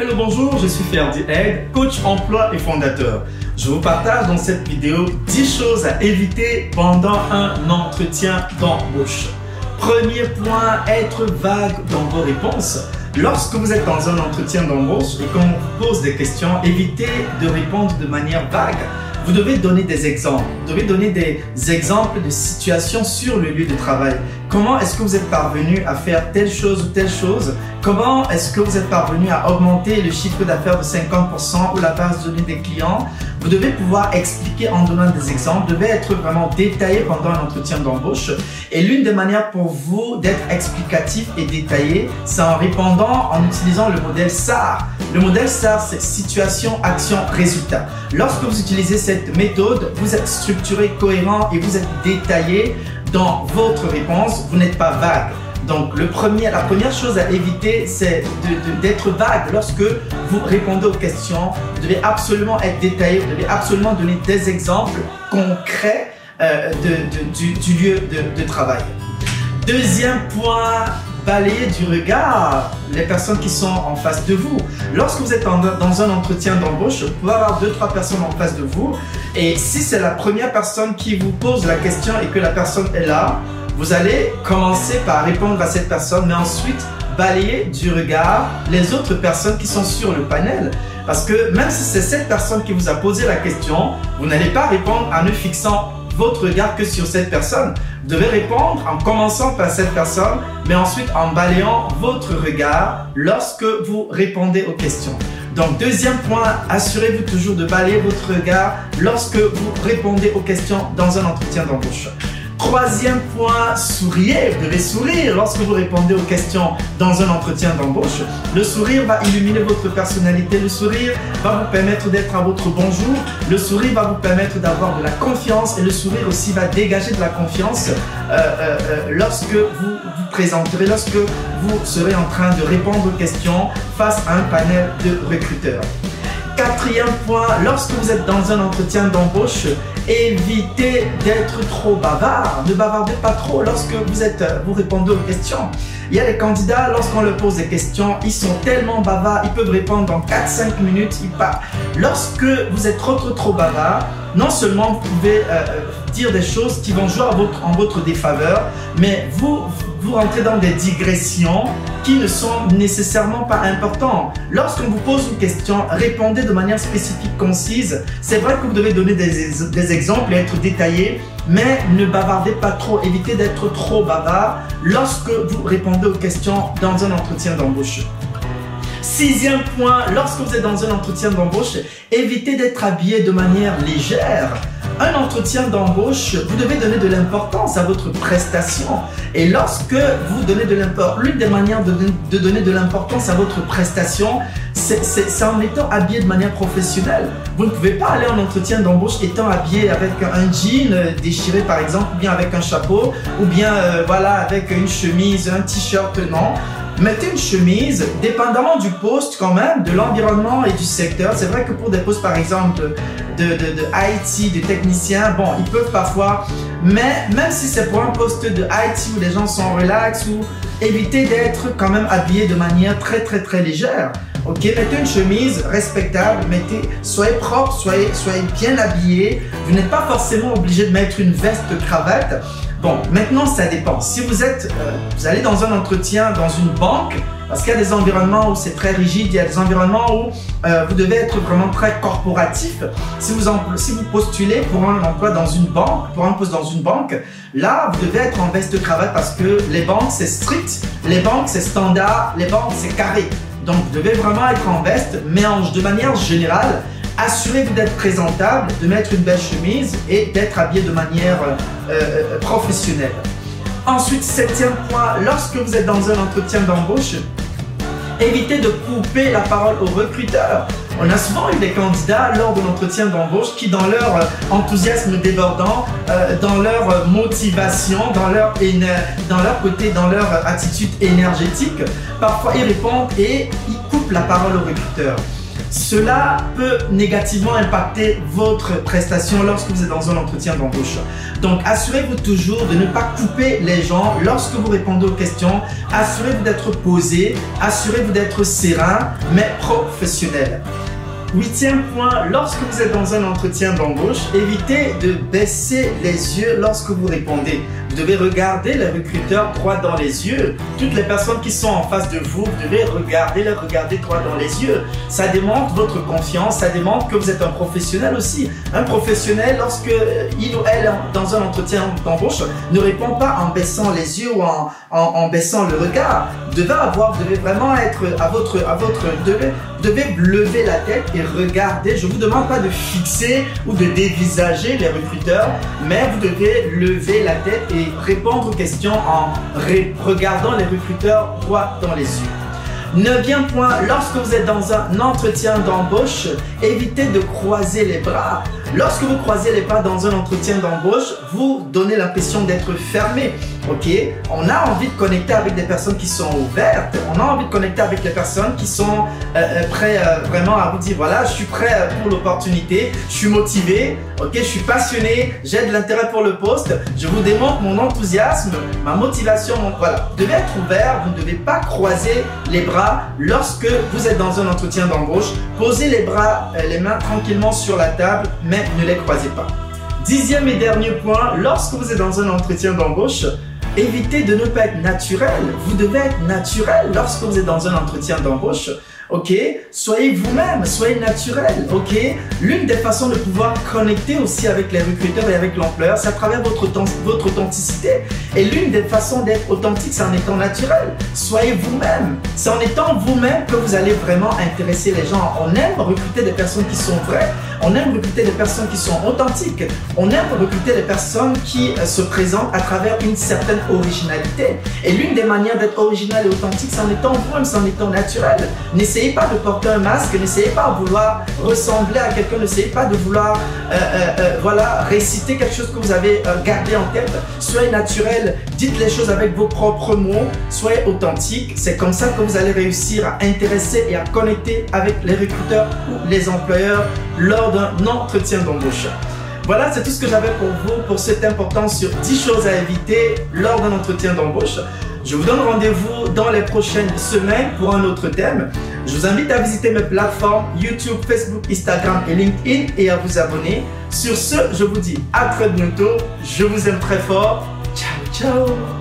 Hello, bonjour, je suis Ferdi Aid, coach emploi et fondateur. Je vous partage dans cette vidéo 10 choses à éviter pendant un entretien d'embauche. Premier point, être vague dans vos réponses. Lorsque vous êtes dans un entretien d'embauche et qu'on vous pose des questions, évitez de répondre de manière vague. Vous devez donner des exemples. Vous devez donner des exemples de situations sur le lieu de travail. Comment est-ce que vous êtes parvenu à faire telle chose ou telle chose? Comment est-ce que vous êtes parvenu à augmenter le chiffre d'affaires de 50% ou la base de données des clients? Vous devez pouvoir expliquer en donnant des exemples. Vous devez être vraiment détaillé pendant un entretien d'embauche. Et l'une des manières pour vous d'être explicatif et détaillé, c'est en répondant en utilisant le modèle SAR. Le modèle SAR, c'est situation, action, résultat. Lorsque vous utilisez cette méthode, vous êtes structuré, cohérent et vous êtes détaillé dans votre réponse, vous n'êtes pas vague. Donc le premier, la première chose à éviter, c'est d'être vague lorsque vous répondez aux questions. Vous devez absolument être détaillé, vous devez absolument donner des exemples concrets euh, du, lieu de travail. Deuxième point, balayer du regard les personnes qui sont en face de vous. Lorsque vous êtes dans un entretien d'embauche, vous pouvez avoir deux, trois personnes en face de vous. Et si c'est la première personne qui vous pose la question et que la personne est là, vous allez commencer par répondre à cette personne, mais ensuite balayer du regard les autres personnes qui sont sur le panel. Parce que même si c'est cette personne qui vous a posé la question, vous n'allez pas répondre en ne fixant votre regard que sur cette personne. Devez répondre en commençant par cette personne, mais ensuite en balayant votre regard lorsque vous répondez aux questions. Donc, deuxième point, assurez-vous toujours de balayer votre regard lorsque vous répondez aux questions dans un entretien d'embauche. Troisième point, souriez. Vous devez sourire lorsque vous répondez aux questions dans un entretien d'embauche. Le sourire va illuminer votre personnalité. Le sourire va vous permettre d'être à votre bonjour. Le sourire va vous permettre d'avoir de la confiance et le sourire aussi va dégager de la confiance euh, euh, euh, lorsque vous vous présenterez, lorsque vous serez en train de répondre aux questions face à un panel de recruteurs. Quatrième point, lorsque vous êtes dans un entretien d'embauche, évitez d'être trop bavard. Ne bavardez pas trop lorsque vous vous répondez aux questions. Il y a des candidats, lorsqu'on leur pose des questions, ils sont tellement bavards, ils peuvent répondre dans 4-5 minutes, ils partent. Lorsque vous êtes trop trop bavard, non seulement vous pouvez euh, dire des choses qui vont jouer en votre défaveur, mais vous, vous rentrez dans des digressions qui ne sont nécessairement pas importantes. Lorsqu'on vous pose une question, répondez de manière spécifique, concise. C'est vrai que vous devez donner des, des exemples et être détaillé, mais ne bavardez pas trop. Évitez d'être trop bavard lorsque vous répondez aux questions dans un entretien d'embauche. Sixième point, lorsque vous êtes dans un entretien d'embauche, évitez d'être habillé de manière légère un entretien d'embauche, vous devez donner de l'importance à votre prestation. Et lorsque vous donnez de l'importance, l'une des manières de, donner de l'importance à votre prestation, c'est en étant habillé de manière professionnelle. Vous ne pouvez pas aller en entretien d'embauche étant habillé avec un jean déchiré par exemple, ou bien avec un chapeau, ou bien euh, voilà avec une chemise, un t-shirt, non mettez une chemise, dépendamment du poste quand même, de l'environnement et du secteur. C'est vrai que pour des postes par exemple de, de, de, IT, de techniciens, bon, ils peuvent parfois, mais même si c'est pour un poste de IT où les gens sont relax ou évitez d'être quand même habillé de manière très très très légère. Ok, mettez une chemise respectable, mettez, soyez propre, soyez, soyez bien habillé. Vous n'êtes pas forcément obligé de mettre une veste cravate. Bon, maintenant ça dépend. Si vous êtes, euh, vous allez dans un entretien dans une banque, parce qu'il y a des environnements où c'est très rigide, il y a des environnements où euh, vous devez être vraiment très corporatif. Si vous, si vous postulez pour un emploi dans une banque, pour un poste dans une banque, là vous devez être en veste cravate parce que les banques c'est strict, les banques c'est standard, les banques c'est carré. Donc vous devez vraiment être en veste, mais de manière générale, assurez-vous d'être présentable, de mettre une belle chemise et d'être habillé de manière euh, euh, professionnelle. Ensuite, septième point, lorsque vous êtes dans un entretien d'embauche, évitez de couper la parole au recruteur. On a souvent eu des candidats lors de l'entretien d'embauche qui, dans leur euh, enthousiasme débordant, dans leur motivation, dans leur, dans leur côté, dans leur attitude énergétique, parfois ils répondent et ils coupent la parole au recruteur. cela peut négativement impacter votre prestation lorsque vous êtes dans un entretien d'embauche. Donc, assurez-vous toujours de ne pas couper les gens lorsque vous répondez aux questions. Assurez-vous d'être posé, assurez-vous d'être serein, mais professionnel. Huitième point, lorsque vous êtes dans un entretien d'embauche, évitez de baisser les yeux lorsque vous répondez. Devez regarder les recruteurs droit dans les yeux. Toutes les personnes qui sont en face de vous, vous devez regarder les regarder droit dans les yeux. Ça démontre votre confiance, ça démontre que vous êtes un professionnel aussi. Un professionnel, lorsque il ou elle, dans un entretien d'embauche, ne répond pas en baissant les yeux ou en, en, baissant le regard. Vous devez avoir, devez vraiment être à votre, à votre, devez, devez lever la tête et regarder. Je vous demande pas de fixer ou de dévisager les recruteurs, mais vous devez lever la tête et répondre aux questions en regardant les recruteurs droit dans les yeux. Neuvième point, lorsque vous êtes dans un entretien d'embauche, évitez de croiser les bras. Lorsque vous croisez les bras dans un entretien d'embauche, vous donnez l'impression d'être fermé. Ok? On a envie de connecter avec des personnes qui sont ouvertes. On a envie de connecter avec les personnes qui sont euh, euh prêts euh, vraiment à vous dire voilà, je suis prêt euh, pour l'opportunité, je suis motivé, je suis passionné, j'ai de l'intérêt pour le poste, je vous démontre mon enthousiasme, ma motivation, mon voilà. Vous devez être ouvert, vous ne devez pas croiser les bras lorsque vous êtes dans un entretien d'embauche. Posez les bras, les mains tranquillement sur la table, mais ne les croisez pas. Dixième et dernier point, lorsque vous êtes dans un entretien d'embauche, évitez de ne pas être naturel. Vous devez être naturel lorsque vous êtes dans un entretien d'embauche ok? Soyez vous-même, soyez naturel, ok? L'une des façons de pouvoir connecter aussi avec les recruteurs et avec l'employeur, c'est à travers votre, votre authenticité. Et l'une des façons d'être authentique, c'est en étant naturel. Soyez vous-même. C'est en étant vous-même que vous allez vraiment intéresser les gens. On aime recruter des personnes qui sont vraies. On aime recruter des personnes qui sont authentiques. On aime recruter des personnes qui euh, se présentent à travers une certaine originalité. Et l'une des manières d'être original et authentique, c'est en étant vous-même, c'est en étant naturel pas de porter un masque, n'essayez pas de vouloir ressembler à quelqu'un, n'essayez pas de vouloir euh, euh, euh, voilà, réciter quelque chose que vous avez gardé en tête. Soyez naturel, dites les choses avec vos propres mots, soyez authentique. C'est comme ça que vous allez réussir à intéresser et à connecter avec les recruteurs ou les employeurs lors d'un entretien d'embauche. Voilà, c'est tout ce que j'avais pour vous pour cette importance sur 10 choses à éviter lors d'un entretien d'embauche. Je vous donne rendez-vous dans les prochaines semaines pour un autre thème. Je vous invite à visiter mes plateformes YouTube, Facebook, Instagram et LinkedIn et à vous abonner. Sur ce, je vous dis à très bientôt. Je vous aime très fort. Ciao, ciao